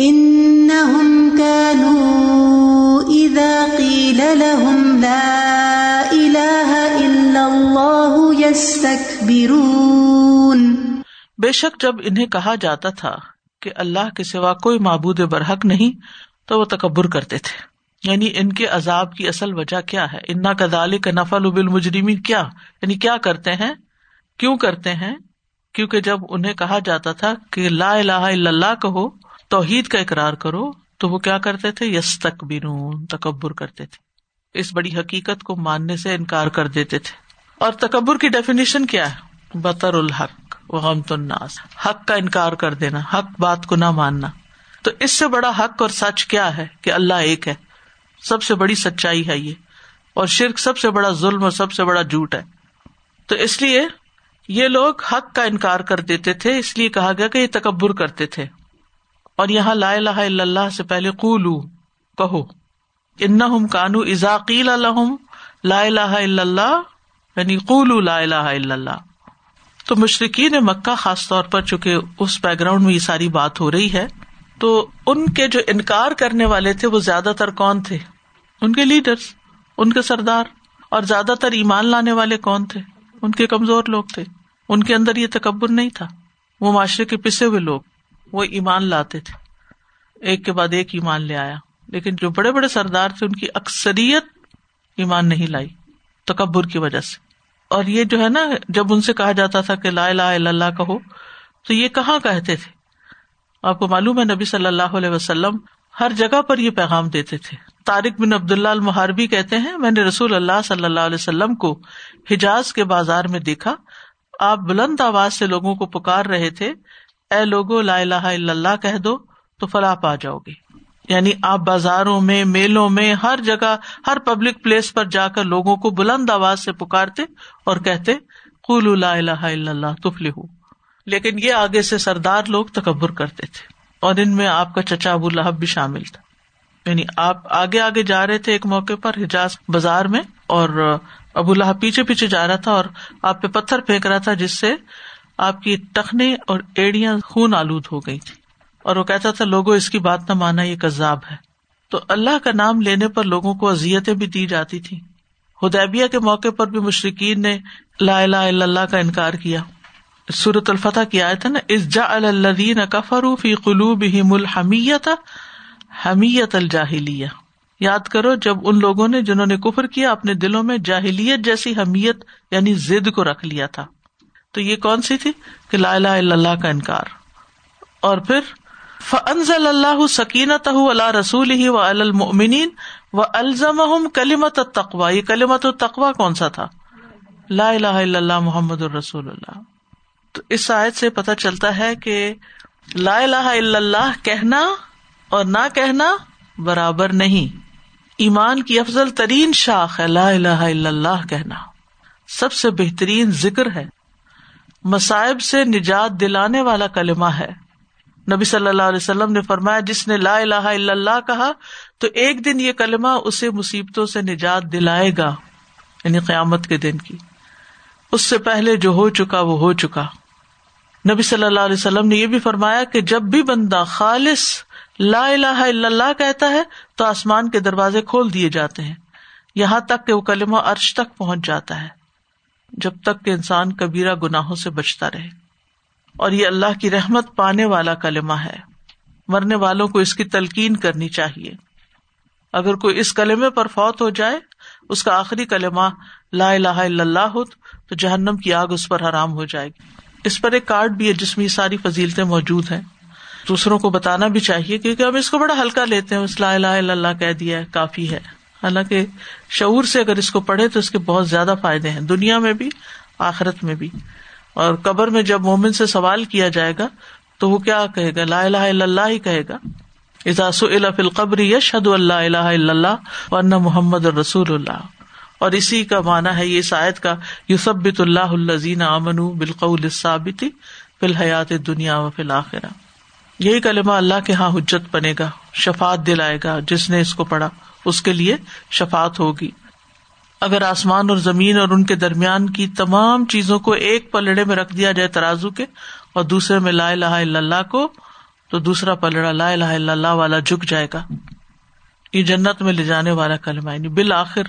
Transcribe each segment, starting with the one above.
إنهم كانوا إذا قيل لهم لا إله إلا الله يستكبرون. بے شک جب انہیں کہا جاتا تھا کہ اللہ کے سوا کوئی معبود برحق نہیں، تو وہ تکبر کرتے تھے۔ یعنی ان کے عذاب کی اصل وجہ کیا ہے؟ انا کدال کا نفل ابل مجرمین کیا؟ یعنی کیا کرتے ہیں؟ کیوں کرتے ہیں؟ کیونکہ جب انہیں کہا جاتا تھا کہ لا الہ الا اللہ کہو توحید کا اقرار کرو تو وہ کیا کرتے تھے؟ یس تک تکبر کرتے تھے۔ اس بڑی حقیقت کو ماننے سے انکار کر دیتے تھے۔ اور تکبر کی ڈیفینیشن کیا ہے؟ بطر الحق غمت الناس۔ حق کا انکار کر دینا، حق بات کو نہ ماننا۔ تو اس سے بڑا حق اور سچ کیا ہے کہ اللہ ایک ہے؟ سب سے بڑی سچائی ہے یہ۔ اور شرک سب سے بڑا ظلم اور سب سے بڑا جھوٹ ہے۔ تو اس لیے یہ لوگ حق کا انکار کر دیتے تھے، اس لیے کہا گیا کہ یہ تکبر کرتے تھے۔ اور یہاں لا الہ الا اللہ سے پہلے قولو، کہو۔ ان کانو ازاقیل الحم لا الہ الا اللہ یعنی قولو لا الہ الا اللہ۔ تو مشرقین مکہ خاص طور پر چونکہ اس بیک گراؤنڈ میں یہ ساری بات ہو رہی ہے، تو ان کے جو انکار کرنے والے تھے وہ زیادہ تر کون تھے؟ ان کے لیڈر ان کے سردار، اور زیادہ تر ایمان لانے والے کون تھے؟ ان کے کمزور لوگ تھے۔ ان کے اندر یہ تکبر نہیں تھا۔ وہ معاشرے کے پسے ہوئے لوگ۔ وہ ایمان لاتے تھے۔ ایک کے بعد ایک ایمان لے آیا۔ لیکن جو بڑے بڑے سردار تھے، ان کی اکثریت ایمان نہیں لائی، تکبر کی وجہ سے۔ اور یہ جو ہے نا، جب ان سے کہا جاتا تھا کہ لا الہ الا اللہ کہو، تو یہ کہاں کہتے تھے؟ آپ کو معلوم ہے، نبی صلی اللہ علیہ وسلم ہر جگہ پر یہ پیغام دیتے تھے۔ طارق بن عبد اللہ المحربی کہتے ہیں، میں نے رسول اللہ صلی اللہ علیہ وسلم کو حجاز کے بازار میں دیکھا۔ آپ بلند آواز سے لوگوں کو پکار رہے تھے اے لوگو، لا الہ الا اللہ کہہ دو، تو فلاح پا جاؤ گے۔ یعنی آپ بازاروں میں، میلوں میں، ہر جگہ، ہر پبلک پلیس پر جا کر لوگوں کو بلند آواز سے پکارتے اور کہتے قول لا الہ الا اللہ تفل لیکن یہ آگے سے سردار لوگ تکبر کرتے تھے۔ اور ان میں آپ کا چچا ابو لہب بھی شامل تھا۔ یعنی آپ آگے آگے جا رہے تھے ایک موقع پر حجاز بازار میں، اور ابو لہب پیچھے پیچھے جا رہا تھا اور آپ پہ پتھر پھینک رہا تھا، جس سے آپ کی ٹخنے اور ایڑیاں خون آلود ہو گئی تھی اور وہ کہتا تھا، لوگوں، اس کی بات نہ مانا، یہ کذاب ہے۔ تو اللہ کا نام لینے پر لوگوں کو ازیتیں بھی دی جاتی تھی ہدیبیہ کے موقع پر بھی مشرقین نے لا الہ الا اللہ کا انکار کیا۔ سورت الفتح کی آئے تھا نا اس جا الدین کفرو فی قلوب الحمیت حمیت الجاہلیہ۔ یاد کرو، جب ان لوگوں نے جنہوں نے کفر کیا، اپنے دلوں میں جاہلیت جیسی حمیت یعنی ضد کو رکھ لیا تھا۔ تو یہ کون سی تھی کہ لا الہ الا اللہ کا انکار۔ اور پھر فنزل اللہ سکینت اللہ رسول ہی و المؤمنین و الزم کلیمت تقوا یہ کلیمت التقوا کون سا تھا؟ لا الہ الا اللہ محمد الرسول اللہ۔ تو اس آیت سے پتہ چلتا ہے کہ لا الہ الا اللہ کہنا اور نہ کہنا برابر نہیں۔ ایمان کی افضل ترین شاخ ہے لا الہ الا اللہ کہنا۔ سب سے بہترین ذکر ہے۔ مصائب سے نجات دلانے والا کلمہ ہے۔ نبی صلی اللہ علیہ وسلم نے فرمایا، جس نے لا الہ الا اللہ کہا، تو ایک دن یہ کلمہ اسے مصیبتوں سے نجات دلائے گا یعنی قیامت کے دن کی۔ اس سے پہلے جو ہو چکا، وہ ہو چکا۔ نبی صلی اللہ علیہ وسلم نے یہ بھی فرمایا کہ جب بھی بندہ خالص لا الہ الا اللہ کہتا ہے، تو آسمان کے دروازے کھول دیے جاتے ہیں۔ یہاں تک کہ وہ کلمہ عرش تک پہنچ جاتا ہے۔ جب تک کہ انسان کبیرہ گناہوں سے بچتا رہے۔ اور یہ اللہ کی رحمت پانے والا کلمہ ہے۔ مرنے والوں کو اس کی تلقین کرنی چاہیے۔ اگر کوئی اس کلمے پر فوت ہو جائے، اس کا آخری کلمہ لا الہ الا اللہ ہو، تو جہنم کی آگ اس پر حرام ہو جائے گی۔ اس پر ایک کارڈ بھی ہے، جس میں یہ ساری فضیلتیں موجود ہیں۔ دوسروں کو بتانا بھی چاہیے، کیونکہ ہم اس کو بڑا ہلکا لیتے ہیں۔ اس لا الہ الا اللہ کہہ دیا ہے، کافی ہے۔ حالانکہ شعور سے اگر اس کو پڑھے تو اس کے بہت زیادہ فائدے ہیں، دنیا میں بھی، آخرت میں بھی۔ اور قبر میں جب مومن سے سوال کیا جائے گا تو وہ کیا کہے گا؟ لا الہ الا اللہ ہی کہے گا۔ ازاس القبر یش حد اللہ الہ اللہ ورنہ محمد رسول اللہ۔ اور اسی کا مانا ہے یہ شاید کا یوسبت اللہ الزین امن بالقول ثابت فی الحیات دنیا و فی الآخرہ یہی کلمہ اللہ کے یہاں حجت بنے گا شفات دلائے گا، جس نے اس کو پڑھا۔ اس کے لیے شفات ہوگی۔ اگر آسمان اور زمین اور ان کے درمیان کی تمام چیزوں کو ایک پلڑے میں رکھ دیا جائے ترازو کے اور دوسرے میں لا الہ الا اللہ کو، تو دوسرا پلڑا لا الہ الا اللہ والا جھک جائے گا۔ یہ جنت میں لے جانے والا کلمہ یعنی بالآخر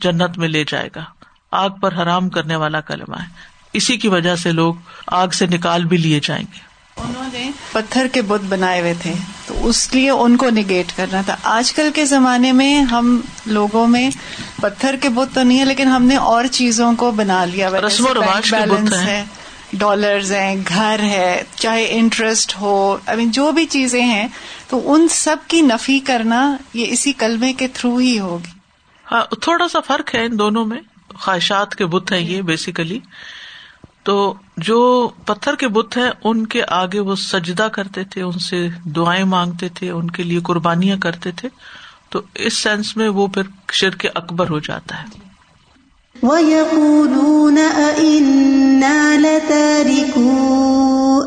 جنت میں لے جائے گا۔ آگ پر حرام کرنے والا کلمہ ہے۔ اسی کی وجہ سے لوگ آگ سے نکال بھی لیے جائیں گے۔ انہوں نے پتھر کے بت بنائے ہوئے تھے۔ تو اس لیے ان کو نگیٹ کرنا تھا۔ آج کل کے زمانے میں ہم لوگوں میں پتھر کے بت تو نہیں ہے لیکن ہم نے اور چیزوں کو بنا لیا۔ رسم و رواج کے بت بیلنس ہیں۔ ہے ڈالرز ہیں گھر ہے چاہے انٹرسٹ ہو۔ آئی مین جو بھی چیزیں ہیں تو ان سب کی نفی کرنا یہ اسی کلمے کے تھرو ہی ہوگی۔ ہاں تھوڑا سا فرق ہے ان دونوں میں۔ خواہشات کے بت ہیں یہ بیسیکلی تو جو پتھر کے بت ہیں ان کے آگے وہ سجدہ کرتے تھے ان سے دعائیں مانگتے تھے ان کے لیے قربانیاں کرتے تھے۔ تو اس سینس میں وہ پھر شرک اکبر ہو جاتا ہے۔ وَيَقُولُونَ أَإِنَّا لَتَارِكُو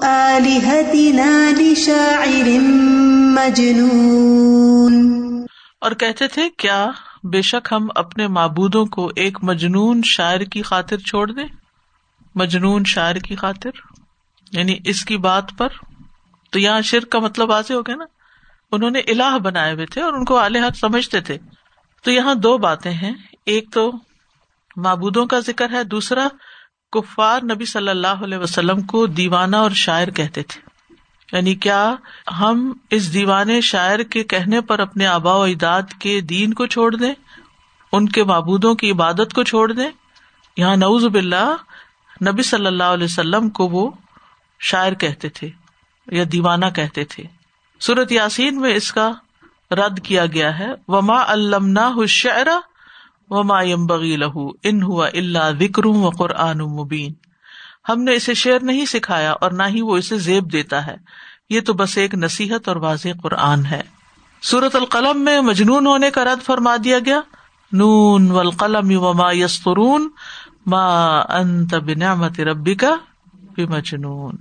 آلِهَتِنَا لِشَاعِرٍ مَجْنُونٍ۔ اور کہتے تھے کیا بے شک ہم اپنے معبودوں کو ایک مجنون شاعر کی خاطر چھوڑ دیں؟ مجنون شاعر کی خاطر؟ یعنی اس کی بات پر؟ تو یہاں شرک کا مطلب واضح ہو گیا نا؟ انہوں نے الہ بنائے ہوئے تھے اور ان کو اعلی حق سمجھتے تھے۔ تو یہاں دو باتیں ہیں۔ ایک تو معبودوں کا ذکر ہے، دوسرا کفار نبی صلی اللہ علیہ وسلم کو دیوانہ اور شاعر کہتے تھے۔ یعنی کیا ہم اس دیوانے شاعر کے کہنے پر اپنے آبا و اجداد کے دین کو چھوڑ دیں؟ ان کے معبودوں کی عبادت کو چھوڑ دیں؟ یہاں نعوذ باللہ نبی صلی اللہ علیہ وسلم کو وہ شاعر کہتے تھے یا دیوانہ کہتے تھے۔ سورت یاسین میں اس کا رد کیا گیا ہے۔ وما المنا شعرا وما یم بغی لہو ان ہوا اللہ وکر و قرآن مبین ہم نے اسے شعر نہیں سکھایا اور نہ ہی وہ اسے زیب دیتا ہے۔ یہ تو بس ایک نصیحت اور واضح قرآن ہے۔ سورت القلم میں مجنون ہونے کا رد فرما دیا گیا۔ نون و القلم وما یسرون ماں انت بنعمت ربی کا مجنون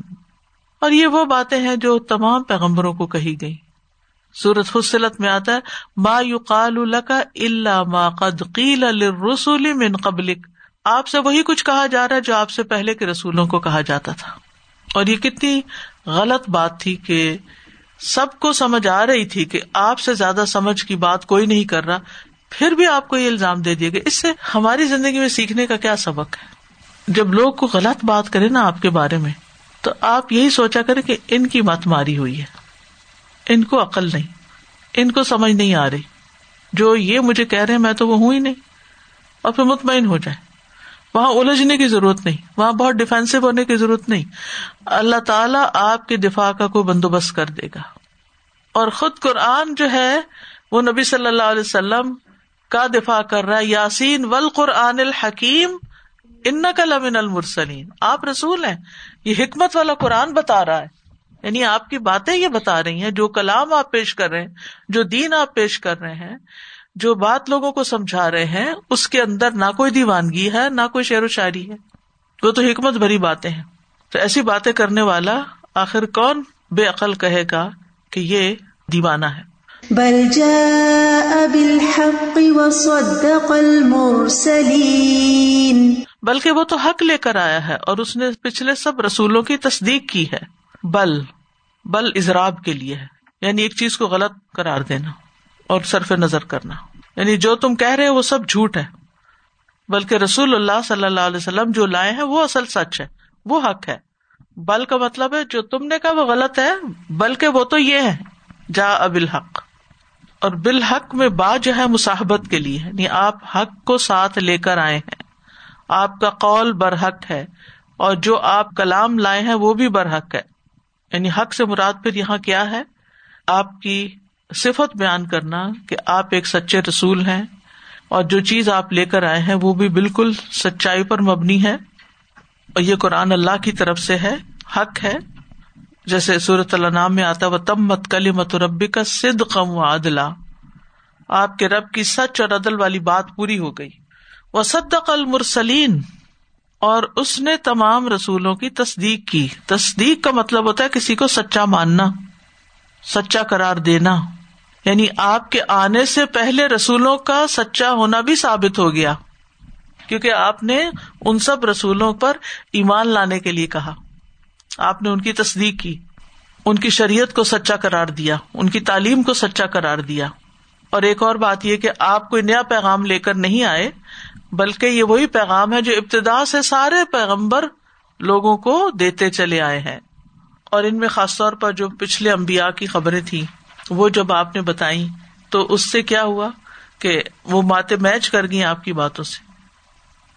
اور یہ وہ باتیں ہیں جو تمام پیغمبروں کو کہی گئی سورت فصلت میں آتا ہے، ما یقال لک الا ما قد قیل للرسل من قبلک۔ آپ سے وہی کچھ کہا جا رہا ہے جو آپ سے پہلے کے رسولوں کو کہا جاتا تھا۔ اور یہ کتنی غلط بات تھی کہ سب کو سمجھ آ رہی تھی کہ آپ سے زیادہ سمجھ کی بات کوئی نہیں کر رہا۔ پھر بھی آپ کو یہ الزام دے دیا گیا اس سے ہماری زندگی میں سیکھنے کا کیا سبق ہے؟ جب لوگ کو غلط بات کرے نا آپ کے بارے میں، تو آپ یہی سوچا کرے کہ ان کی مت ماری ہوئی ہے۔ ان کو عقل نہیں، ان کو سمجھ نہیں آ رہی۔ جو یہ مجھے کہہ رہے میں تو وہ ہوں ہی نہیں۔ اور پھر مطمئن ہو جائے وہاں الجھنے کی ضرورت نہیں، وہاں بہت ڈیفینسو ہونے کی ضرورت نہیں۔ اللہ تعالیٰ آپ کے دفاع کا کوئی بندوبست کر دے گا۔ اور خود قرآن جو ہے، وہ نبی صلی اللہ علیہ وسلم کا دفاع کر رہا ہے۔ یاسین ول قرآن الحکیم ان کا لمن المرسلین۔ آپ رسول ہیں، یہ حکمت والا قرآن بتا رہا ہے۔ یعنی آپ کی باتیں یہ بتا رہی ہیں، جو کلام آپ پیش کر رہے ہیں، جو دین آپ پیش کر رہے ہیں، جو بات لوگوں کو سمجھا رہے ہیں، اس کے اندر نہ کوئی دیوانگی ہے، نہ کوئی شعر و شاعری ہے۔ وہ تو حکمت بھری باتیں ہیں۔ تو ایسی باتیں کرنے والا آخر کون بے عقل کہے گا کہ یہ دیوانہ ہے۔ بل جاء بالحق وصدق المرسلين. بلکہ وہ تو حق لے کر آیا ہے اور اس نے پچھلے سب رسولوں کی تصدیق کی ہے۔ بل بل ازراب کے لیے ہے۔ یعنی ایک چیز کو غلط قرار دینا اور صرف نظر کرنا۔ یعنی جو تم کہہ رہے وہ سب جھوٹ ہے۔ بلکہ رسول اللہ صلی اللہ علیہ وسلم جو لائے ہیں وہ اصل سچ ہے، وہ حق ہے۔ بل کا مطلب ہے جو تم نے کہا وہ غلط ہے، بلکہ وہ تو یہ ہے۔ جا ابل حق اور بالحق میں با جو ہے مصاحبت کے لیے یعنی آپ حق کو ساتھ لے کر آئے ہیں۔ آپ کا قول برحق ہے اور جو آپ کلام لائے ہیں وہ بھی برحق ہے۔ یعنی حق سے مراد پھر یہاں کیا ہے؟ آپ کی صفت بیان کرنا کہ آپ ایک سچے رسول ہیں اور جو چیز آپ لے کر آئے ہیں وہ بھی بالکل سچائی پر مبنی ہے۔ اور یہ قرآن اللہ کی طرف سے ہے، حق ہے۔ جیسے صورت اللہ نام میں آتا وہ تم مت کلی مت ربی کا سد قم و عدلا آپ کے رب کی سچ اور عدل والی بات پوری ہو گئی۔ وہ صدق المرسلین اور اس نے تمام رسولوں کی تصدیق کی۔ تصدیق کا مطلب ہوتا ہے کسی کو سچا ماننا، سچا قرار دینا۔ یعنی آپ کے آنے سے پہلے رسولوں کا سچا ہونا بھی ثابت ہو گیا۔ کیونکہ آپ نے ان سب رسولوں پر ایمان لانے کے لیے کہا۔ آپ نے ان کی تصدیق کی۔ ان کی شریعت کو سچا قرار دیا، ان کی تعلیم کو سچا قرار دیا۔ اور ایک اور بات یہ کہ آپ کوئی نیا پیغام لے کر نہیں آئے، بلکہ یہ وہی پیغام ہے جو ابتدا سے سارے پیغمبر لوگوں کو دیتے چلے آئے ہیں۔ اور ان میں خاص طور پر جو پچھلے امبیا کی خبریں تھیں، وہ جب آپ نے بتائی تو اس سے کیا ہوا کہ وہ باتیں میچ کر گئی آپ کی باتوں سے؟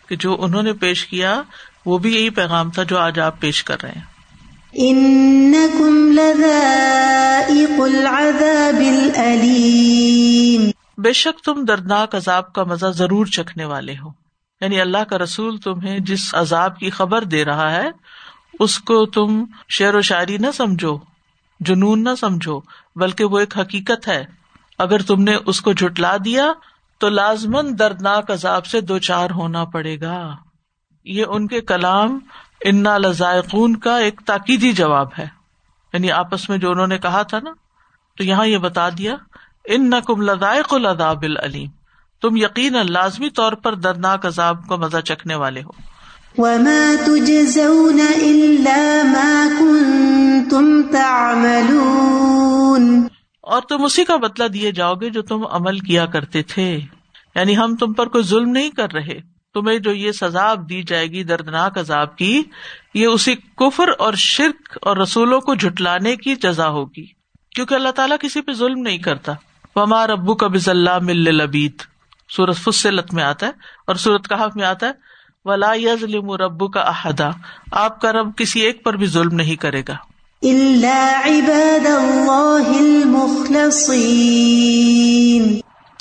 کہ جو انہوں نے پیش کیا، وہ بھی یہی پیغام تھا جو آج آپ پیش کر رہے ہیں۔ بے شک تم دردناک عذاب کا مزہ ضرور چکھنے والے ہو۔ یعنی اللہ کا رسول تمہیں جس عذاب کی خبر دے رہا ہے، اس کو تم شعر و شاعری نہ سمجھو، جنون نہ سمجھو، بلکہ وہ ایک حقیقت ہے۔ اگر تم نے اس کو جٹلا دیا، تو لازمن دردناک عذاب سے دو چار ہونا پڑے گا۔ یہ ان کے کلام انا لذائقون کا ایک تاکیدی جواب ہے۔ یعنی آپس میں جو انہوں نے کہا تھا نا تو یہاں یہ بتا دیا ان نقم لذائق العذاب العلیم تم یقین لازمی طور پر دردناک عذاب کا مزہ چکھنے والے ہو۔ وما تجزون ما كنتم تعملون۔ اور تم اسی کا بدلا دیے جاؤ گے جو تم عمل کیا کرتے تھے۔ یعنی ہم تم پر کوئی ظلم نہیں کر رہے۔ تمہیں جو یہ سزا دی جائے گی دردناک عذاب کی یہ اسی کفر اور شرک اور رسولوں کو جٹلانے کی جزا ہوگی۔ کیونکہ اللہ تعالیٰ کسی پہ ظلم نہیں کرتا۔ وما ربو کا بز اللہ مل لبید سورت فصلت میں آتا ہے اور سورت کہف میں آتا ہے۔ ولا یزلم ربو کا احدا آپ کا رب کسی ایک پر بھی ظلم نہیں کرے گا۔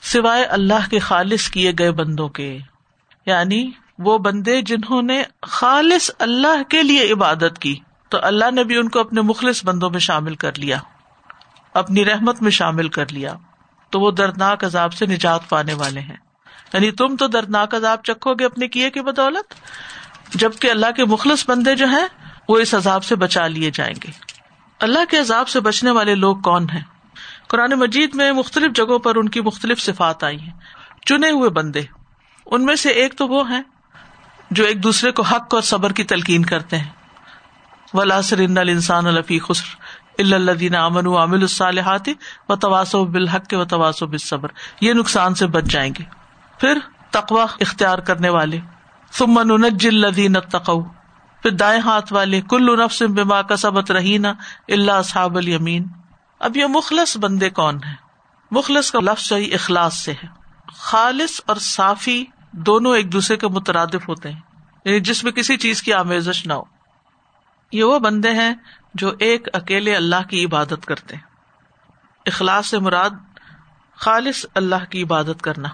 سوائے اللہ کے خالص کیے گئے بندوں کے۔ یعنی وہ بندے جنہوں نے خالص اللہ کے لیے عبادت کی، تو اللہ نے بھی ان کو اپنے مخلص بندوں میں شامل کر لیا، اپنی رحمت میں شامل کر لیا، تو وہ دردناک عذاب سے نجات پانے والے ہیں۔ یعنی تم تو دردناک عذاب چکھو گے اپنے کیے کی بدولت، جبکہ اللہ کے مخلص بندے جو ہیں، وہ اس عذاب سے بچا لیے جائیں گے۔ اللہ کے عذاب سے بچنے والے لوگ کون ہیں؟ قرآن مجید میں مختلف جگہوں پر ان کی مختلف صفات آئی ہیں۔ چنے ہوئے بندے۔ ان میں سے ایک تو وہ ہے جو ایک دوسرے کو حق اور صبر کی تلقین کرتے ہیں۔ ولاسر انسان الفی خسر اللہ امن عامل الصالحات و تواسو بالحق و تواسو بالصبر۔ یہ نقصان سے بچ جائیں گے۔ پھر تقوا اختیار کرنے والے۔ سمن انج الدین تقو پھر دائیں ہاتھ والے۔ کل نفس بما کا سبت رہی نا اللہ صحاب المین اب یہ مخلص بندے کون ہے مخلص کا لفظ اخلاص سے ہے۔ خالص اور صافی دونوں ایک دوسرے کے مترادف ہوتے ہیں۔ یعنی جس میں کسی چیز کی آمیزش نہ ہو۔ یہ وہ بندے ہیں جو ایک اکیلے اللہ کی عبادت کرتے ہیں۔ اخلاص سے مراد خالص اللہ کی عبادت کرنا۔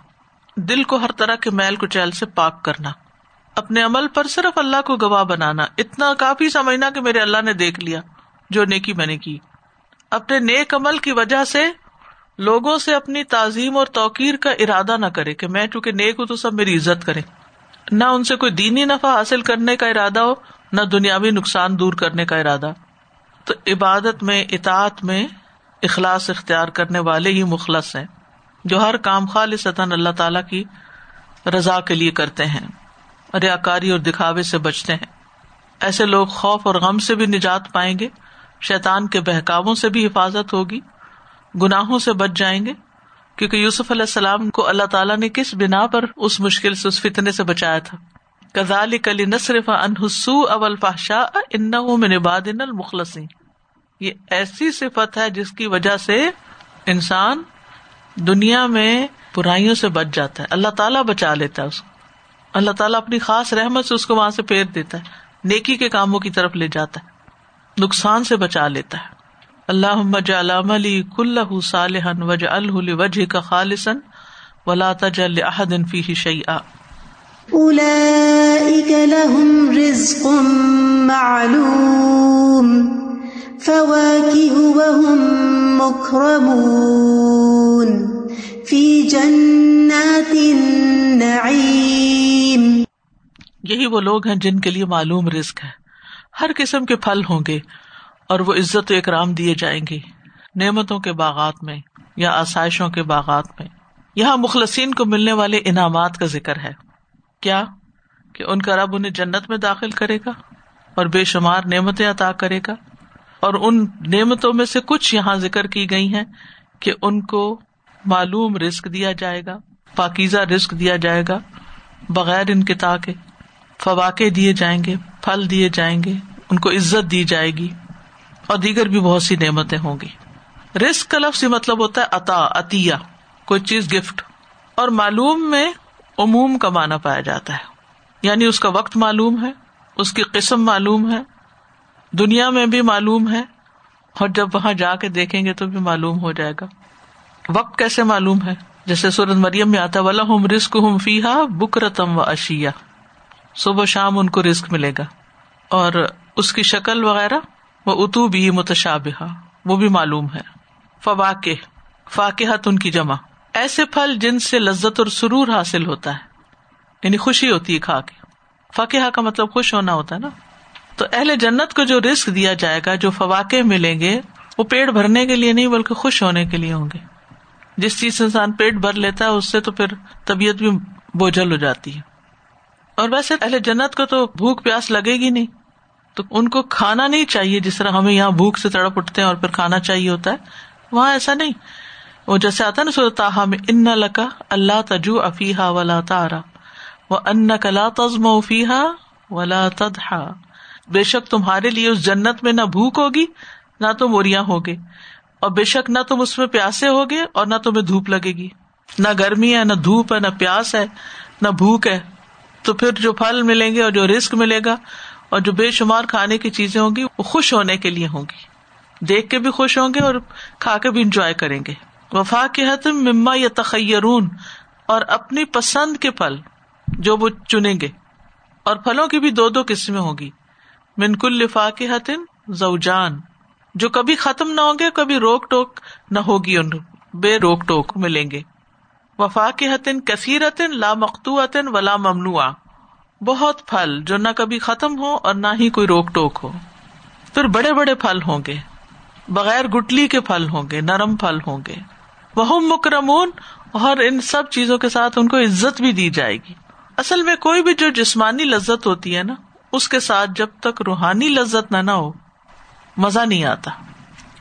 دل کو ہر طرح کے میل کچیل سے پاک کرنا۔ اپنے عمل پر صرف اللہ کو گواہ بنانا۔ اتنا کافی سمجھنا کہ میرے اللہ نے دیکھ لیا جو نیکی میں نے کی۔ اپنے نیک عمل کی وجہ سے لوگوں سے اپنی تعظیم اور توقیر کا ارادہ نہ کرے کہ میں چونکہ نیک ہوں تو سب میری عزت کرے نہ ان سے کوئی دینی نفع حاصل کرنے کا ارادہ ہو، نہ دنیاوی نقصان دور کرنے کا ارادہ۔ تو عبادت میں، اطاعت میں اخلاص اختیار کرنے والے ہی مخلص ہیں، جو ہر کام خالص اللہ تعالی کی رضا کے لیے کرتے ہیں ریا کاری اور دکھاوے سے بچتے ہیں۔ ایسے لوگ خوف اور غم سے بھی نجات پائیں گے، شیطان کے بہکاووں سے بھی حفاظت ہوگی۔ گناہوں سے بچ جائیں گے؟ کیونکہ یوسف علیہ السلام کو اللہ تعالیٰ نے کس بنا پر اس مشکل سے، اس فتنے سے بچایا تھا؟ کزال کلی نصرف انحسو اول پاشا ان نباد المخلص یہ ایسی صفت ہے جس کی وجہ سے انسان دنیا میں برائیوں سے بچ جاتا ہے، اللہ تعالیٰ بچا لیتا ہے اس کو۔ اللہ تعالیٰ اپنی خاص رحمت سے اس کو وہاں سے پھیر دیتا ہے، نیکی کے کاموں کی طرف لے جاتا ہے، نقصان سے بچا لیتا ہے۔ اللہ جعلام علی کل صالحن وج الہ وجہ کا خالصن ولا تجل احد شیئا. اولئک لهم رزق معلوم فواکہ وهم مکرمون فی جنات النعیم. یہی وہ لوگ ہیں جن کے لیے معلوم رزق ہے۔ ہر قسم کے پھل ہوں گے اور وہ عزت و اکرام دیے جائیں گے نعمتوں کے باغات میں یا آسائشوں کے باغات میں۔ یہاں مخلصین کو ملنے والے انعامات کا ذکر ہے۔ کیا؟ کہ ان کا رب انہیں جنت میں داخل کرے گا اور بے شمار نعمتیں عطا کرے گا۔ اور ان نعمتوں میں سے کچھ یہاں ذکر کی گئی ہیں کہ ان کو معلوم رسک دیا جائے گا، پاکیزہ رسک دیا جائے گا، بغیر ان کتا کے فواقے دیے جائیں گے، پھل دیے جائیں گے، ان کو عزت دی جائے گی۔ اور دیگر بھی بہت سی نعمتیں ہوں گی۔ رسک کا لفظ مطلب ہوتا ہے عطا، عطیہ، کوئی چیز گفٹ اور معلوم میں عموم کا معنی پایا جاتا ہے۔ یعنی اس کا وقت معلوم ہے، اس کی قسم معلوم ہے، دنیا میں بھی معلوم ہے، اور جب وہاں جا کے دیکھیں گے تو بھی معلوم ہو جائے گا۔ وقت کیسے معلوم ہے؟ جیسے سورت مریم میں آتا ولا ہم رسک ہوں فیحا بکرتم و اشیا صبح شام ان کو رسک ملے گا۔ اور اس کی شکل وغیرہ وہ اتو بھی متشابہ وہ بھی معلوم ہے۔ فواق فاقحت ان کی جمع۔ ایسے پھل جن سے لذت اور سرور حاصل ہوتا ہے یعنی خوشی ہوتی ہے کھا کے۔ فاقہ کا مطلب خوش ہونا ہوتا ہے نا۔ تو اہل جنت کو جو رسک دیا جائے گا، جو فواقع ملیں گے، وہ پیٹ بھرنے کے لیے نہیں، بلکہ خوش ہونے کے لیے ہوں گے۔ جس چیز سے انسان پیٹ بھر لیتا ہے، اس سے تو پھر طبیعت بھی بوجھل ہو جاتی ہے۔ اور ویسے اہل جنت کو تو بھوک پیاس لگے گی نہیں۔ تو ان کو کھانا نہیں چاہیے جس طرح ہمیں یہاں بھوک سے تڑپ اٹھتے ہیں اور پھر کھانا چاہیے ہوتا ہے، وہاں ایسا نہیں۔ وہ جیسے آتا نا سو میں، ان لکا اللہ تجو افیحا ولا تارا وہ ان کلا تزم افیحا ولا تدہا بے شک تمہارے لیے اس جنت میں نہ بھوک ہوگی، نہ تو موریاں ہوگی اور بے شک نہ تم اس میں پیاسے ہوگے اور نہ تمہیں دھوپ لگے گی۔ نہ گرمی ہے، نہ دھوپ ہے، نہ پیاس ہے، نہ بھوک ہے۔ تو پھر جو پھل ملیں گے اور جو رسک ملے گا اور جو بے شمار کھانے کی چیزیں ہوں گی، وہ خوش ہونے کے لیے ہوں گی۔ دیکھ کے بھی خوش ہوں گے اور کھا کے بھی انجوائے کریں گے۔ وفا کے حتم مما یا تخیرون اور اپنی پسند کے پھل جو وہ چنیں گے۔ اور پھلوں کی بھی دو دو قسمیں ہوگی منکل لفا کے حتن زوجان، جو کبھی ختم نہ ہوں گے، کبھی روک ٹوک نہ ہوگی ان بے روک ٹوک ملیں گے۔ وفا کے حتن کثیر حتن لا مختو حتن ولا ممنوع بہت پھل جو نہ کبھی ختم ہو اور نہ ہی کوئی روک ٹوک ہو۔ پھر بڑے بڑے پھل ہوں گے۔ بغیر گٹلی کے پھل ہوں گے، نرم پھل ہوں گے۔ وہ مکرمون اور ان سب چیزوں کے ساتھ ان کو عزت بھی دی جائے گی۔ اصل میں کوئی بھی جو جسمانی لذت ہوتی ہے نا، اس کے ساتھ جب تک روحانی لذت نہ نہ ہو، مزہ نہیں آتا۔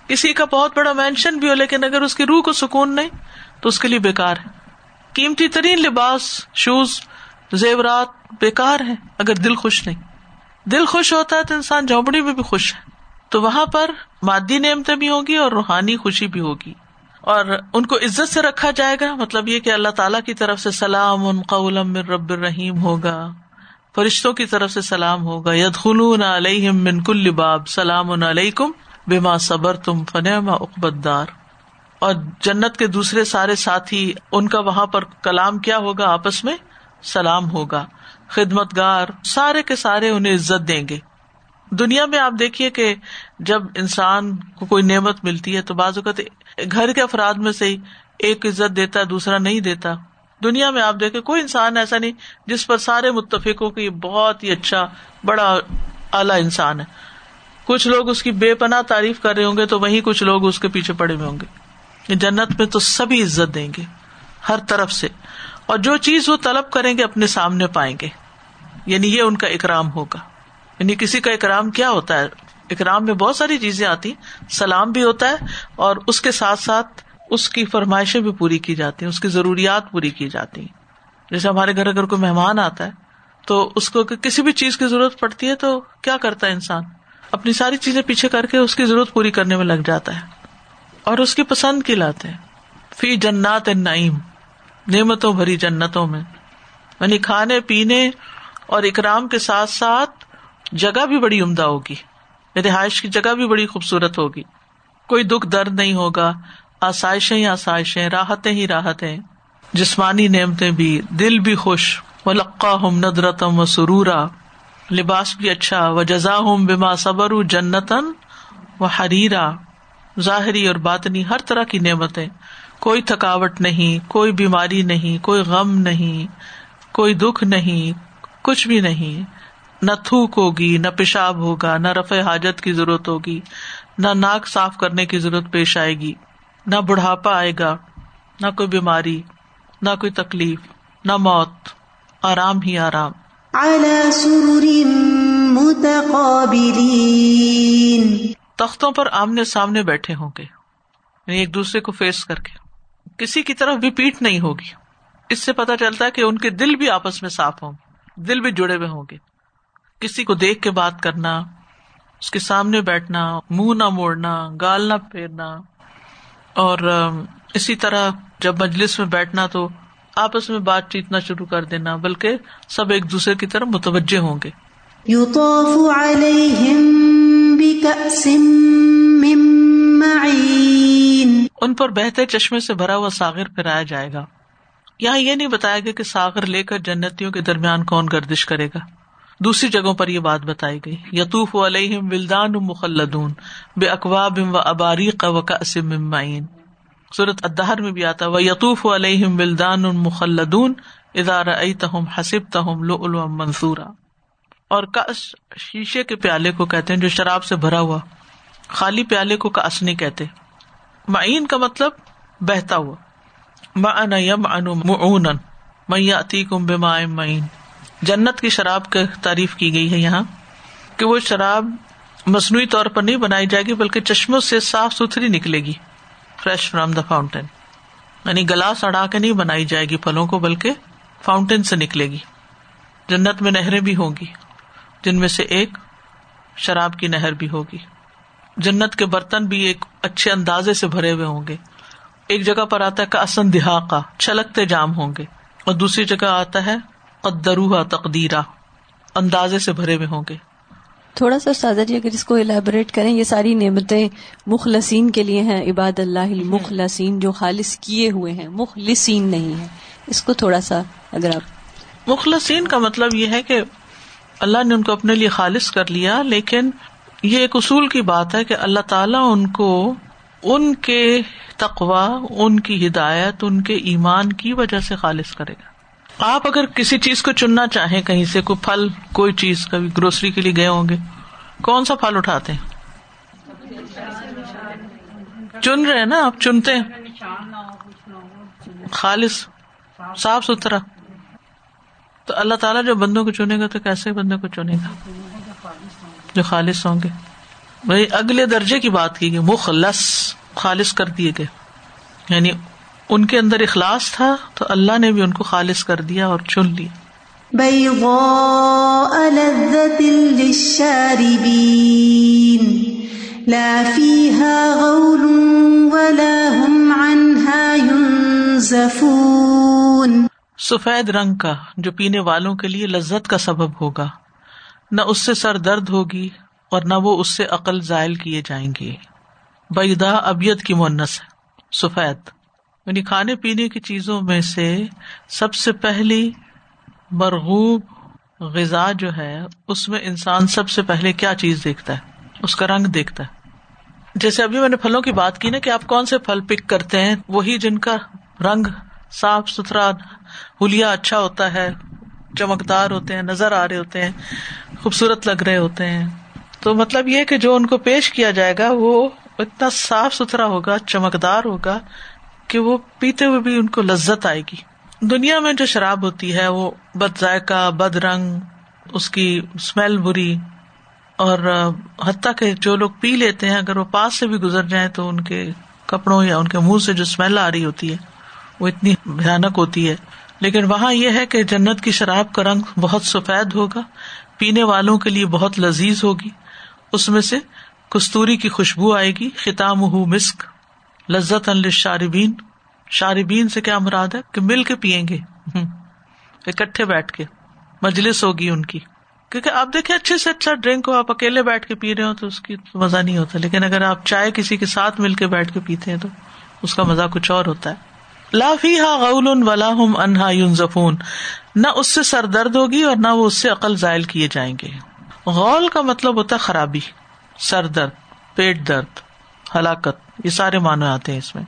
کسی کا بہت بڑا مینشن بھی ہو، لیکن اگر اس کی روح کو سکون نہیں، تو اس کے لیے بےکار ہے۔ قیمتی ترین لباس شوز زیورات بےکار ہے اگر دل خوش نہیں۔ دل خوش ہوتا ہے تو انسان جھونپڑی میں بھی خوش ہے۔ تو وہاں پر مادی نعمتیں بھی ہوگی اور روحانی خوشی بھی ہوگی۔ اور ان کو عزت سے رکھا جائے گا مطلب یہ کہ اللہ تعالیٰ کی طرف سے سلام ان قولم رب الرحیم ہوگا۔ فرشتوں کی طرف سے سلام ہوگا۔ ید خلون علیہ من کل باب، سلام علیکم بما صبر تم فنما اقبت دار اور جنت کے دوسرے سارے ساتھی، ان کا وہاں پر کلام کیا ہوگا آپس میں؟ سلام ہوگا۔ خدمت گار سارے کے سارے انہیں عزت دیں گے۔ دنیا میں آپ دیکھیے کہ جب انسان کو کوئی نعمت ملتی ہے تو بعض اوقات گھر کے افراد میں سے ہی ایک عزت دیتا ہے، دوسرا نہیں دیتا۔ دنیا میں آپ دیکھے کوئی انسان ایسا نہیں جس پر سارے متفق ہو کہ یہ بہت ہی اچھا بڑا اعلی انسان ہے۔ کچھ لوگ اس کی بے پناہ تعریف کر رہے ہوں گے تو وہیں کچھ لوگ اس کے پیچھے پڑے ہوئے ہوں گے۔ جنت میں تو سبھی عزت دیں گے، ہر طرف سے۔ اور جو چیز وہ طلب کریں گے اپنے سامنے پائیں گے یعنی یہ ان کا اکرام ہوگا یعنی کسی کا اکرام کیا ہوتا ہے اکرام میں بہت ساری چیزیں آتی سلام بھی ہوتا ہے اور اس کے ساتھ ساتھ اس کی فرمائشیں بھی پوری کی جاتی ہیں، اس کی ضروریات پوری کی جاتی ہیں۔ جیسے ہمارے گھر اگر کوئی مہمان آتا ہے تو اس کو کسی بھی چیز کی ضرورت پڑتی ہے تو کیا کرتا ہے انسان؟ اپنی ساری چیزیں پیچھے کر کے اس کی ضرورت پوری کرنے میں لگ جاتا ہے اور اس کی پسند کی لاتے ہیں فی جنات نعیم نعمتوں بھری جنتوں میں۔ یعنی کھانے، پینے اور اکرام کے ساتھ ساتھ جگہ بھی بڑی عمدہ ہوگی۔ یعنی رہائش کی جگہ بھی بڑی خوبصورت ہوگی۔ کوئی دکھ، درد نہیں ہوگا۔ آسائشیں ہی آسائشیں، راحتیں ہی راحتیں۔ جسمانی نعمتیں بھی، دل بھی خوش۔ و لقا ہوں ندرتم و سرورا لباس بھی اچھا۔ و جزا ہوں بما صبر جنتن و حریرا ظاہری اور باطنی ہر طرح کی نعمتیں۔ کوئی تھکاوٹ نہیں کوئی بیماری نہیں کوئی غم نہیں کوئی دکھ نہیں کچھ بھی نہیں۔ نہ تھوک ہوگی نہ پیشاب ہوگا نہ رفع حاجت کی ضرورت ہوگی نہ ناک صاف کرنے کی ضرورت پیش آئے گی نہ بڑھاپا آئے گا نہ کوئی بیماری نہ کوئی تکلیف نہ موت۔ آرام ہی آرام۔ تختوں پر آمنے سامنے بیٹھے ہوں گے یعنی ایک دوسرے کو فیس کر کے۔ کسی کی طرف بھی پیٹ نہیں ہوگی۔ اس سے پتا چلتا ہے کہ ان کے دل بھی آپس میں صاف ہوں گے، دل بھی جڑے ہوئے ہوں گے۔ کسی کو دیکھ کے بات کرنا، اس کے سامنے بیٹھنا، منہ نہ موڑنا، گال نہ پھیرنا۔ اور اسی طرح جب مجلس میں بیٹھنا تو آپس میں بات چیت نہ شروع کر دینا، بلکہ سب ایک دوسرے کی طرف متوجہ ہوں گے۔ ان پر بہتے چشمے سے بھرا ہوا ساغر پھرایا جائے گا۔ یہاں یہ نہیں بتایا گیا کہ ساغر لے کر جنتیوں کے درمیان کون گردش کرے گا۔ دوسری جگہوں پر یہ بات بتائی گئی۔ یتوف علیہم ولدان مخلدون بے اقواب و اباریق و قسم معین۔ صورت ادہر میں بھی آتا وہ یتوف علیہم ولدان مخلدون ادارہ تہم حسب تہم لو منصورا۔ اور کس شیشے کے پیالے کو کہتے ہیں جو شراب سے بھرا ہوا۔ خالی پیالے کو کس نہیں کہتے۔ معین کا مطلب بہتا ہوا۔ معن یم ان معون میاتی کم بے معین۔ جنت کی شراب کی تعریف کی گئی ہے یہاں کہ وہ شراب مصنوعی طور پر نہیں بنائی جائے گی، بلکہ چشموں سے صاف ستھری نکلے گی۔ فریش فرام دا فاؤنٹین یعنی گلاس اڑا کے نہیں بنائی جائے گی پھلوں کو، بلکہ فاؤنٹین سے نکلے گی۔ جنت میں نہریں بھی ہوں گی، جن میں سے ایک شراب کی نہر بھی ہوگی۔ جنت کے برتن بھی ایک اچھے اندازے سے بھرے ہوئے ہوں گے۔ ایک جگہ پر آتا ہے کا اسن دہاقا چھلکتے جام ہوں گے۔ اور دوسری جگہ آتا ہے قدروہ تقدیرہ اندازے سے بھرے ہوئے ہوں گے۔ تھوڑا سا سادہ جی اگر اس کو الیبوریٹ کریں یہ ساری نعمتیں مخلصین کے لیے ہیں عباد اللہ مخلصین جو خالص کیے ہوئے ہیں مخلصین نہیں ہے اس کو تھوڑا سا اگر آپ مخلصین کا مطلب یہ ہے کہ اللہ نے ان کو اپنے لیے خالص کر لیا لیکن یہ ایک اصول کی بات ہے کہ اللہ تعالیٰ ان کو ان کے تقوا ان کی ہدایت، ان کے ایمان کی وجہ سے خالص کرے گا۔ آپ اگر کسی چیز کو چننا چاہیں کہیں سے، کوئی پھل، کوئی چیز، کبھی گروسری کے لیے گئے ہوں گے، کون سا پھل اٹھاتے ہیں؟ چن رہے نا آپ؟ چنتے ہیں؟ خالص، صاف ستھرا۔ تو اللہ تعالیٰ جو بندوں کو چنے گا تو کیسے بندوں کو چنے گا؟ جو خالص ہوں گے۔ وہی اگلے درجے کی بات کی گئی مخلص خالص کر دیے گئے۔ یعنی ان کے اندر اخلاص تھا تو اللہ نے بھی ان کو خالص کر دیا اور چن لیا۔ سفید رنگ کا جو پینے والوں کے لیے لذت کا سبب ہوگا۔ نہ اس سے سر درد ہوگی اور نہ وہ اس سے عقل ذائل کیے جائیں گے۔ بیدا ابیت کی مونس۔ ہے سفید۔ یعنی کھانے پینے کی چیزوں میں سے سب سے پہلی مرغوب غذا جو ہے، اس میں انسان سب سے پہلے کیا چیز دیکھتا ہے؟ اس کا رنگ دیکھتا ہے۔ جیسے ابھی میں نے پھلوں کی بات کی نا کہ آپ کون سے پھل پک کرتے ہیں، وہی جن کا رنگ صاف ستھرا، ہولیا اچھا ہوتا ہے، چمکدار ہوتے ہیں، نظر آ رہے ہوتے ہیں۔ خوبصورت لگ رہے ہوتے ہیں۔ تو مطلب یہ کہ جو ان کو پیش کیا جائے گا، وہ اتنا صاف ستھرا ہوگا، چمکدار ہوگا کہ وہ پیتے ہوئے بھی ان کو لذت آئے گی۔ دنیا میں جو شراب ہوتی ہے، وہ بد ذائقہ، بد رنگ، اس کی اسمیل بری اور حتیٰ کہ جو لوگ پی لیتے ہیں، اگر وہ پاس سے بھی گزر جائیں تو ان کے کپڑوں یا ان کے منہ سے جو اسمیل آ رہی ہوتی ہے، وہ اتنی بھیانک ہوتی ہے۔ لیکن وہاں یہ ہے کہ جنت کی شراب کا رنگ بہت سفید ہوگا۔ پینے والوں کے لیے بہت لذیذ ہوگی۔ اس میں سے کستوری کی خوشبو آئے گی۔ خطام ہو مسک لذت شاربین شاربین سے کیا مراد ہے؟ کہ مل کے پیئیں گے۔ اکٹھے بیٹھ کے۔ مجلس ہوگی ان کی۔ کیونکہ آپ دیکھیں اچھے سے اچھا ڈرنک ہو، آپ اکیلے بیٹھ کے پی رہے ہو تو اس کی مزہ نہیں ہوتا۔ لیکن اگر آپ چائے کسی کے ساتھ مل کے بیٹھ کے پیتے ہیں تو اس کا مزہ کچھ اور ہوتا ہے۔ لافی ہا غول ولا ہم انہا یون زفون نہ اس سے سر درد ہوگی اور نہ وہ اس سے عقل ذائل کیے جائیں گے. غول کا مطلب ہوتا ہے خرابی، سر درد، پیٹ درد، ہلاکت، یہ سارے معنی آتے ہیں اس میں.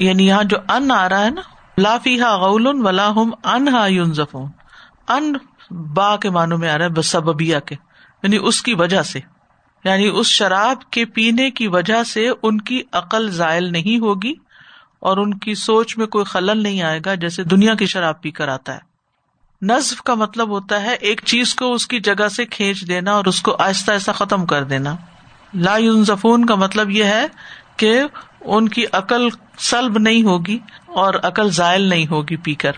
یعنی یہاں جو ان آ رہا ہے نا لافی ہا غول ولا ہم انہا یون زفون ان با کے معنوں میں آ رہا ہے بسبیا کے. یعنی اس کی وجہ سے. یعنی اس شراب کے پینے کی وجہ سے ان کی عقل ذائل نہیں ہوگی اور ان کی سوچ میں کوئی خلل نہیں آئے گا جیسے دنیا کی شراب پی کر آتا ہے۔ نظف کا مطلب ہوتا ہے ایک چیز کو اس کی جگہ سے کھینچ دینا اور اس کو آہستہ آہستہ ختم کر دینا۔ لا ينزفون کا مطلب یہ ہے کہ ان کی عقل سلب نہیں ہوگی اور عقل زائل نہیں ہوگی پی کر۔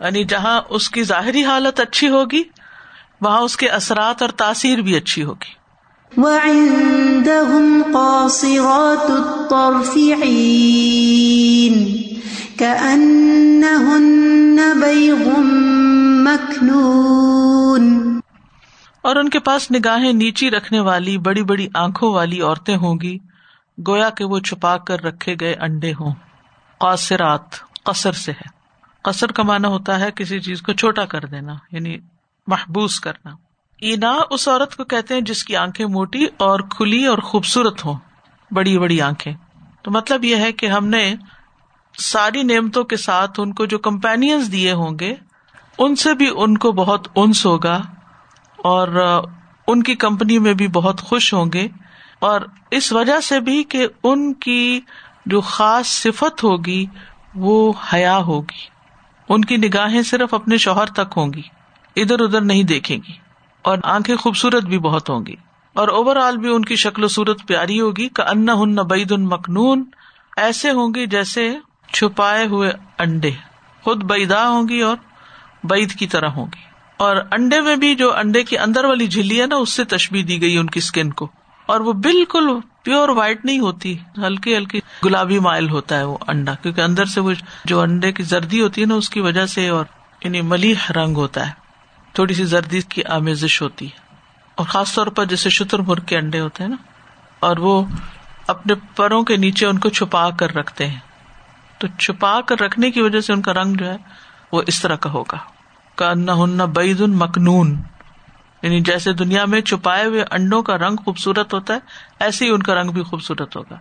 یعنی جہاں اس کی ظاہری حالت اچھی ہوگی، وہاں اس کے اثرات اور تاثیر بھی اچھی ہوگی۔ وعندهم قاصرات الطرف عين كأنهن بيض مكنون اور ان کے پاس نگاہیں نیچی رکھنے والی، بڑی بڑی آنکھوں والی عورتیں ہوں گی، گویا کہ وہ چھپا کر رکھے گئے انڈے ہوں۔ قاصرات، قصر سے ہے۔ قصر کا معنی ہوتا ہے کسی چیز کو چھوٹا کر دینا یعنی محبوس کرنا۔ اینا اس عورت کو کہتے ہیں جس کی آنکھیں موٹی اور کھلی اور خوبصورت ہوں، بڑی بڑی آنکھیں۔ تو مطلب یہ ہے کہ ہم نے ساری نعمتوں کے ساتھ ان کو جو کمپینئنس دیے ہوں گے، ان سے بھی ان کو بہت انس ہوگا اور ان کی کمپنی میں بھی بہت خوش ہوں گے۔ اور اس وجہ سے بھی کہ ان کی جو خاص صفت ہوگی، وہ حیا ہوگی۔ ان کی نگاہیں صرف اپنے شوہر تک ہوں گی، ادھر ادھر نہیں دیکھیں گی۔ اور آنکھیں خوبصورت بھی بہت ہوں گی اور اوور آل بھی ان کی شکل و صورت پیاری ہوگی۔ کا انا ہن بید ان مخنون ایسے ہوں گی جیسے چھپائے ہوئے انڈے۔ خود بیدا ہوں گی اور بعید کی طرح ہوں گی۔ اور انڈے میں بھی جو انڈے کی اندر والی جھلی ہے نا، اس سے تشبی دی گئی ان کی اسکن کو۔ اور وہ بالکل پیور وائٹ نہیں ہوتی، ہلکی ہلکی گلابی مائل ہوتا ہے وہ انڈا۔ کیونکہ اندر سے وہ جو انڈے کی زردی ہوتی ہے نا، اس کی وجہ سے اور یعنی ملیح رنگ ہوتا ہے۔ تھوڑی سی زردی کی آمیزش ہوتی ہے اور خاص طور پر جیسے شتر مرغ کے انڈے ہوتے ہیں نا، اور وہ اپنے پروں کے نیچے ان کو چھپا کر رکھتے ہیں۔ تو چھپا کر رکھنے کی وجہ سے ان کا رنگ جو ہے وہ اس طرح کا ہوگا۔ کا نہ بعید ان مکنون۔ یعنی جیسے دنیا میں چھپائے ہوئے انڈوں کا رنگ خوبصورت ہوتا ہے، ایسے ہی ان کا رنگ بھی خوبصورت ہوگا۔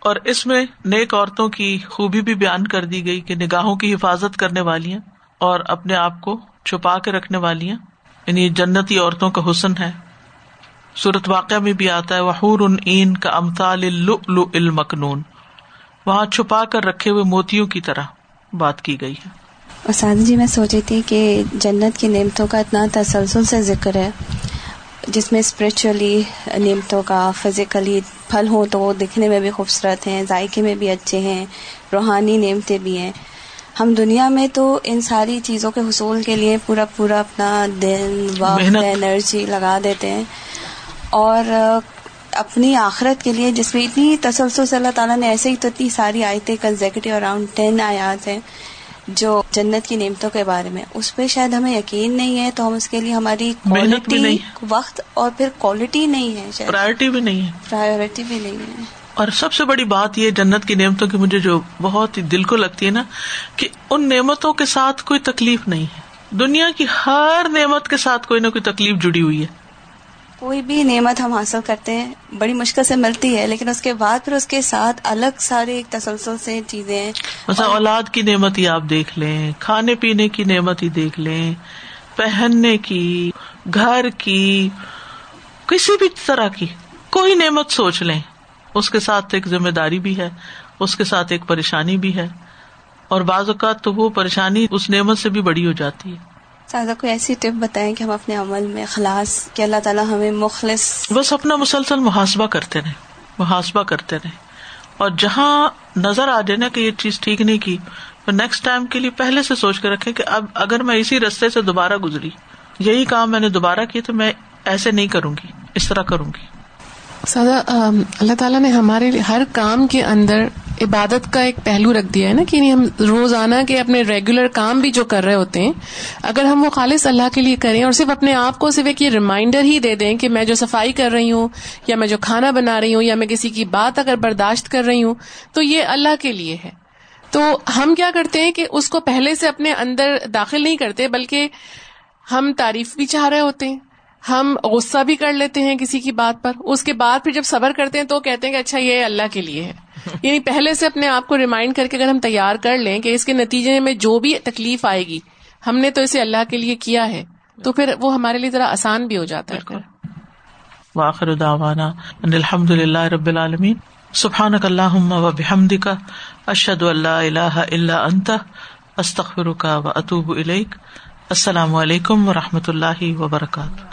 اور اس میں نیک عورتوں کی خوبی بھی بیان کر دی گئی کہ نگاہوں کی حفاظت کرنے والی ہیں اور اپنے آپ کو چھپا کے رکھنے والی ہیں یعنی جنتی عورتوں کا حسن ہے۔ صورت واقع میں بھی آتا ہے، وحور ان این کا امتال المکنون۔ وہاں چھپا کر رکھے ہوئے موتیوں کی طرح بات کی گئی ہے۔ اساد جی میں سوچی تھی کہ جنت کی نعمتوں کا اتنا تسلسل سے ذکر ہے، جس میں اسپرچولی نعمتوں کا فزیکلی پھل ہوں تو وہ دکھنے میں بھی خوبصورت ہیں، ذائقے میں بھی اچھے ہیں، روحانی نعمتیں بھی ہیں۔ ہم دنیا میں تو ان ساری چیزوں کے حصول کے لیے پورا پورا اپنا دن وقت انرجی لگا دیتے ہیں۔ اور اپنی آخرت کے لیے جس میں اتنی تسلسل سے اللہ تعالیٰ نے ایسے ہی تو اتنی ساری آیتیں کنزیکٹو اراؤنڈ ٹین آیات ہیں جو جنت کی نعمتوں کے بارے میں۔ اس پہ شاید ہمیں یقین نہیں ہے تو ہم اس کے لیے ہماری کوالٹی وقت اور پھر کوالٹی نہیں ہے پرائرٹی بھی نہیں ہے۔ پرائرٹی بھی نہیں ہے۔ اور سب سے بڑی بات یہ جنت کی نعمتوں کی مجھے جو بہت ہی دل کو لگتی ہے نا کہ ان نعمتوں کے ساتھ کوئی تکلیف نہیں ہے۔ دنیا کی ہر نعمت کے ساتھ کوئی نہ کوئی تکلیف جڑی ہوئی ہے۔ کوئی بھی نعمت ہم حاصل کرتے ہیں بڑی مشکل سے ملتی ہے لیکن اس کے بعد پھر اس کے ساتھ الگ سارے ایک تسلسل سے چیزیں مثلا اولاد کی نعمت ہی آپ دیکھ لیں کھانے پینے کی نعمت ہی دیکھ لیں پہننے کی گھر کی کسی بھی طرح کی کوئی نعمت سوچ لیں۔ اس کے ساتھ ایک ذمہ داری بھی ہے اس کے ساتھ ایک پریشانی بھی ہے۔ اور بعض اوقات تو وہ پریشانی اس نعمت سے بھی بڑی ہو جاتی ہے۔ سادہ کوئی ایسی ٹپ بتائیں کہ ہم اپنے عمل میں خلاص کہ اللہ تعالیٰ ہمیں مخلص بس اپنا مسلسل محاسبہ کرتے رہے محاسبہ کرتے رہے اور جہاں نظر آ جائے نا کہ یہ چیز ٹھیک نہیں کی تو نیکسٹ ٹائم کے لیے پہلے سے سوچ کے رکھے کہ اب اگر میں اسی رستے سے دوبارہ گزری یہی کام میں نے دوبارہ کیا تو میں ایسے نہیں کروں گی اس طرح کروں گی۔ سادہ اللہ تعالیٰ نے ہمارے ہر کام کے اندر عبادت کا ایک پہلو رکھ دیا ہے نا کہ یعنی ہم روزانہ کے اپنے ریگولر کام بھی جو کر رہے ہوتے ہیں، اگر ہم وہ خالص اللہ کے لیے کریں اور صرف اپنے آپ کو صرف ایک یہ ریمائنڈر ہی دے دیں کہ میں جو صفائی کر رہی ہوں، یا میں جو کھانا بنا رہی ہوں، یا میں کسی کی بات اگر برداشت کر رہی ہوں، تو یہ اللہ کے لیے ہے۔ تو ہم کیا کرتے ہیں کہ اس کو پہلے سے اپنے اندر داخل نہیں کرتے، بلکہ ہم تعریف بھی چاہ رہے ہوتے ہیں۔ ہم غصہ بھی کر لیتے ہیں کسی کی بات پر۔ اس کے بعد پھر جب صبر کرتے ہیں تو کہتے ہیں کہ اچھا یہ اللہ کے لیے ہے۔ یعنی پہلے سے اپنے آپ کو ریمائنڈ کر کے اگر ہم تیار کر لیں کہ اس کے نتیجے میں جو بھی تکلیف آئے گی ہم نے تو اسے اللہ کے لیے کیا ہے۔ تو پھر وہ ہمارے لیے ذرا آسان بھی ہو جاتا ہے۔ واخر دعوانا ان الحمد للہ رب العالمین۔ سبحان اللہ و بحمد کا اشد اللہ اللہ اللہ انت استخر کا و اطوب السلام علیکم و رحمۃ اللہ وبرکاتہ۔